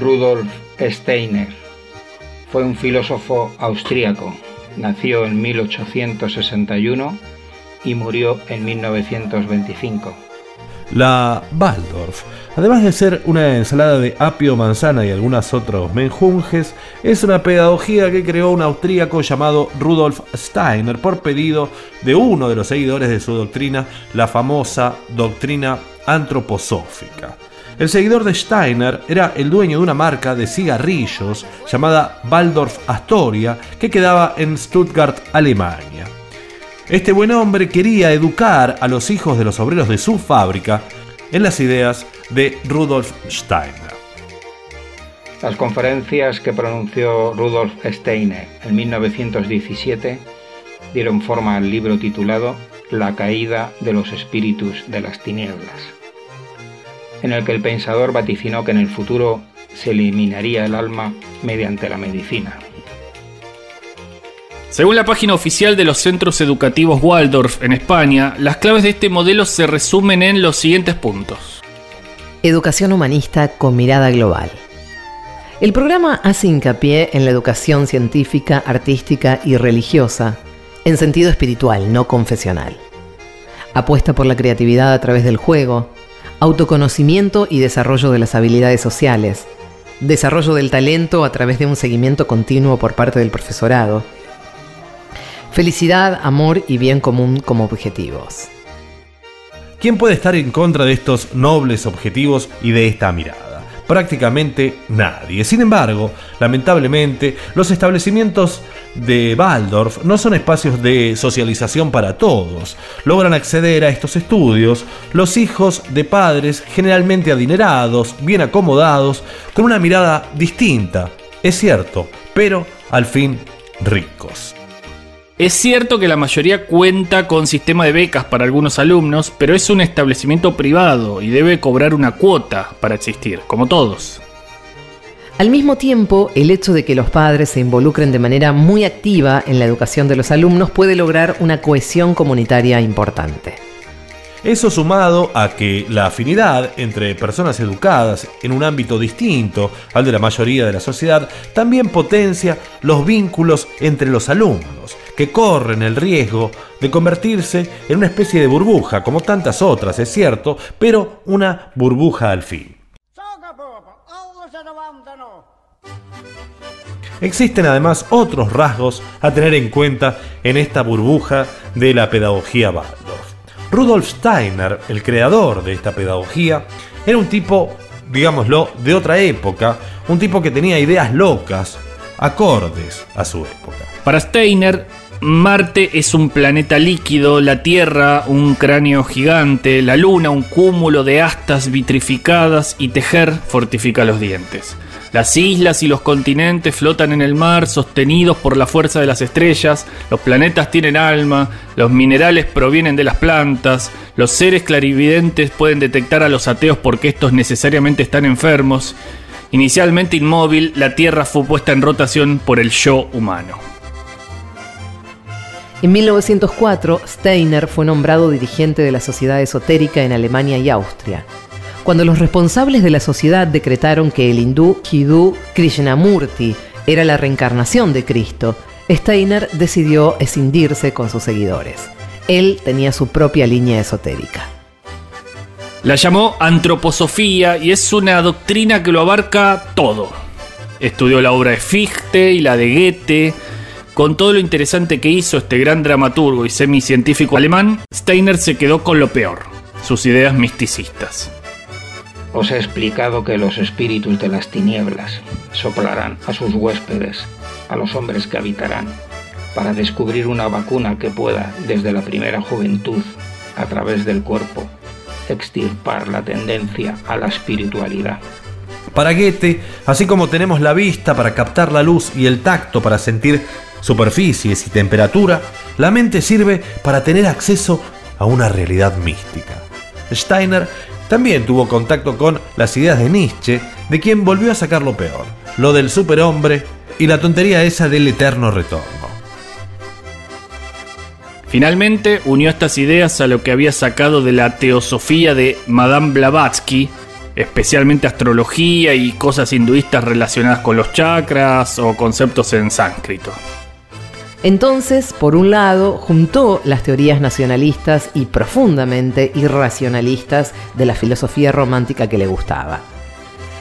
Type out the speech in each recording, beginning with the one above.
Rudolf Steiner. Fue un filósofo austríaco. Nació en 1861 y murió en 1925. La Waldorf, además de ser una ensalada de apio, manzana y algunos otros menjunjes, es una pedagogía que creó un austríaco llamado Rudolf Steiner por pedido de uno de los seguidores de su doctrina, la famosa doctrina antroposófica. El seguidor de Steiner era el dueño de una marca de cigarrillos llamada Waldorf Astoria que quedaba en Stuttgart, Alemania. Este buen hombre quería educar a los hijos de los obreros de su fábrica en las ideas de Rudolf Steiner. Las conferencias que pronunció Rudolf Steiner en 1917 dieron forma al libro titulado La caída de los espíritus de las tinieblas, en el que el pensador vaticinó que en el futuro se eliminaría el alma mediante la medicina. Según la página oficial de los centros educativos Waldorf en España, las claves de este modelo se resumen en los siguientes puntos. Educación humanista con mirada global. El programa hace hincapié en la educación científica, artística y religiosa, en sentido espiritual, no confesional. Apuesta por la creatividad a través del juego, autoconocimiento y desarrollo de las habilidades sociales, desarrollo del talento a través de un seguimiento continuo por parte del profesorado, Felicidad, amor y bien común como objetivos. ¿Quién puede estar en contra de estos nobles objetivos y de esta mirada? Prácticamente nadie. Sin embargo, lamentablemente, los establecimientos de Waldorf no son espacios de socialización para todos. Logran acceder a estos estudios los hijos de padres generalmente adinerados, bien acomodados, con una mirada distinta, es cierto, pero al fin ricos. Es cierto que la mayoría cuenta con sistema de becas para algunos alumnos, pero es un establecimiento privado y debe cobrar una cuota para existir, como todos. Al mismo tiempo, el hecho de que los padres se involucren de manera muy activa en la educación de los alumnos puede lograr una cohesión comunitaria importante. Eso sumado a que la afinidad entre personas educadas en un ámbito distinto al de la mayoría de la sociedad también potencia los vínculos entre los alumnos que corren el riesgo de convertirse en una especie de burbuja, como tantas otras, es cierto, pero una burbuja al fin. Existen además otros rasgos a tener en cuenta en esta burbuja de la pedagogía Waldorf. Rudolf Steiner, el creador de esta pedagogía, era un tipo, digámoslo, de otra época, un tipo que tenía ideas locas, acordes a su época. Para Steiner, Marte es un planeta líquido, la Tierra un cráneo gigante, la Luna un cúmulo de astas vitrificadas y tejer fortifica los dientes. Las islas y los continentes flotan en el mar sostenidos por la fuerza de las estrellas, los planetas tienen alma, los minerales provienen de las plantas, los seres clarividentes pueden detectar a los ateos porque estos necesariamente están enfermos. Inicialmente inmóvil, la Tierra fue puesta en rotación por el yo humano. En 1904, Steiner fue nombrado dirigente de la Sociedad Esotérica en Alemania y Austria. Cuando los responsables de la sociedad decretaron que el hindú Hindú Krishnamurti era la reencarnación de Cristo, Steiner decidió escindirse con sus seguidores. Él tenía su propia línea esotérica. La llamó antroposofía y es una doctrina que lo abarca todo. Estudió la obra de Fichte y la de Goethe, con todo lo interesante que hizo este gran dramaturgo y semicientífico alemán, Steiner se quedó con lo peor, sus ideas misticistas. Os he explicado que los espíritus de las tinieblas soplarán a sus huéspedes, a los hombres que habitarán, para descubrir una vacuna que pueda, desde la primera juventud, a través del cuerpo, extirpar la tendencia a la espiritualidad. Para Goethe, así como tenemos la vista para captar la luz y el tacto para sentir superficies y temperatura, la mente sirve para tener acceso a una realidad mística. Steiner también tuvo contacto con las ideas de Nietzsche, de quien volvió a sacar lo peor, lo del superhombre y la tontería esa del eterno retorno. Finalmente unió estas ideas a lo que había sacado de la teosofía de Madame Blavatsky especialmente astrología y cosas hinduistas relacionadas con los chakras o conceptos en sánscrito. Entonces, por un lado, juntó las teorías nacionalistas y profundamente irracionalistas de la filosofía romántica que le gustaba.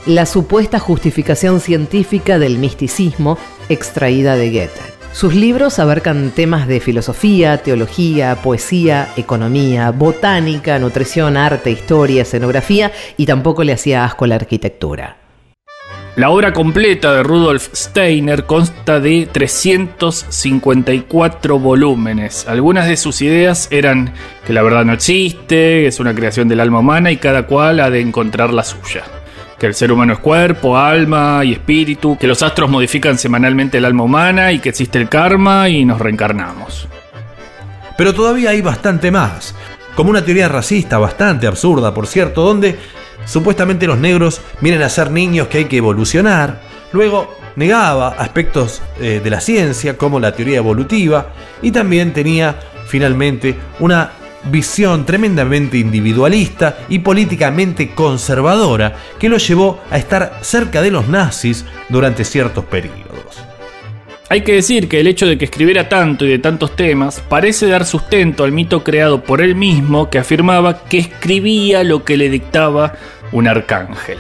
La supuesta justificación científica del misticismo extraída de Goethe. Sus libros abarcan temas de filosofía, teología, poesía, economía, botánica, nutrición, arte, historia, escenografía y tampoco le hacía asco la arquitectura. La obra completa de Rudolf Steiner consta de 354 volúmenes. Algunas de sus ideas eran que la verdad no existe, es una creación del alma humana y cada cual ha de encontrar la suya. Que el ser humano es cuerpo, alma y espíritu, que los astros modifican semanalmente el alma humana y que existe el karma y nos reencarnamos. Pero todavía hay bastante más, como una teoría racista bastante absurda, por cierto, donde Supuestamente los negros vienen a ser niños que hay que evolucionar. Luego negaba aspectos eh, de la ciencia como la teoría evolutiva y también tenía finalmente una visión tremendamente individualista y políticamente conservadora que lo llevó a estar cerca de los nazis durante ciertos periodos. Hay que decir que el hecho de que escribiera tanto y de tantos temas parece dar sustento al mito creado por él mismo que afirmaba que escribía lo que le dictaba un arcángel.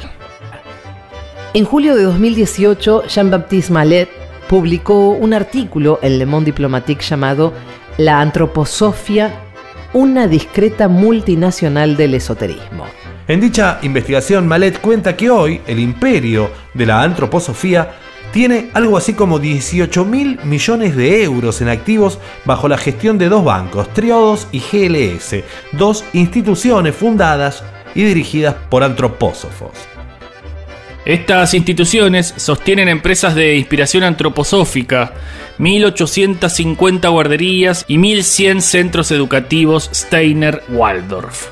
En julio de 2018, Jean-Baptiste Mallet publicó un artículo en Le Monde Diplomatique llamado La antroposofia, una discreta multinacional del esoterismo. En dicha investigación, Mallet cuenta que hoy el imperio de la antroposofía tiene algo así como 18 mil millones de euros en activos bajo la gestión de dos bancos, Triodos y GLS, dos instituciones fundadas y dirigidas por antropósofos. Estas instituciones sostienen empresas de inspiración antroposófica, 1.850 guarderías y 1.100 centros educativos Steiner-Waldorf.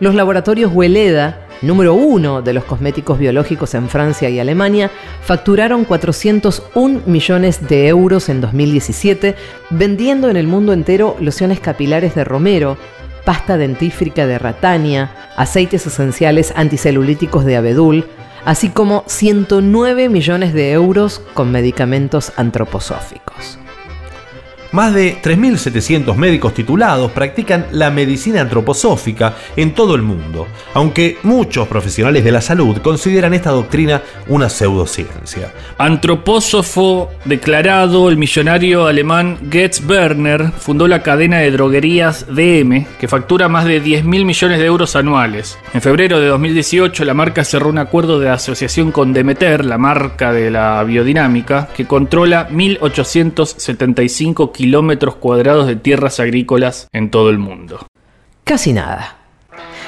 Los laboratorios Hueleda, número uno de los cosméticos biológicos en Francia y Alemania, facturaron 401 millones de euros en 2017, vendiendo en el mundo entero lociones capilares de romero, pasta dentífrica de ratania, aceites esenciales anticelulíticos de abedul, así como 109 millones de euros con medicamentos antroposóficos. Más de 3.700 médicos titulados practican la medicina antroposófica en todo el mundo, aunque muchos profesionales de la salud consideran esta doctrina una pseudociencia. Antropósofo declarado, el millonario alemán Getz Werner fundó la cadena de droguerías DM, que factura más de 10.000 millones de euros anuales. En febrero de 2018, la marca cerró un acuerdo de asociación con Demeter, la marca de la biodinámica, que controla 1.875 kilómetros cuadrados de tierras agrícolas en todo el mundo. Casi nada.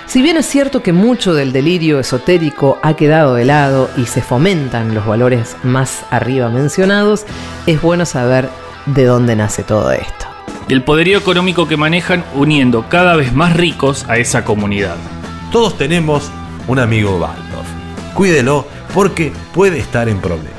Si bien es cierto que mucho del delirio esotérico ha quedado de lado y se fomentan los valores más arriba mencionados, es bueno saber de dónde nace todo esto. Y el poderío económico que manejan uniendo cada vez más ricos a esa comunidad. Todos tenemos un amigo Baldor. Cuídelo porque puede estar en problemas.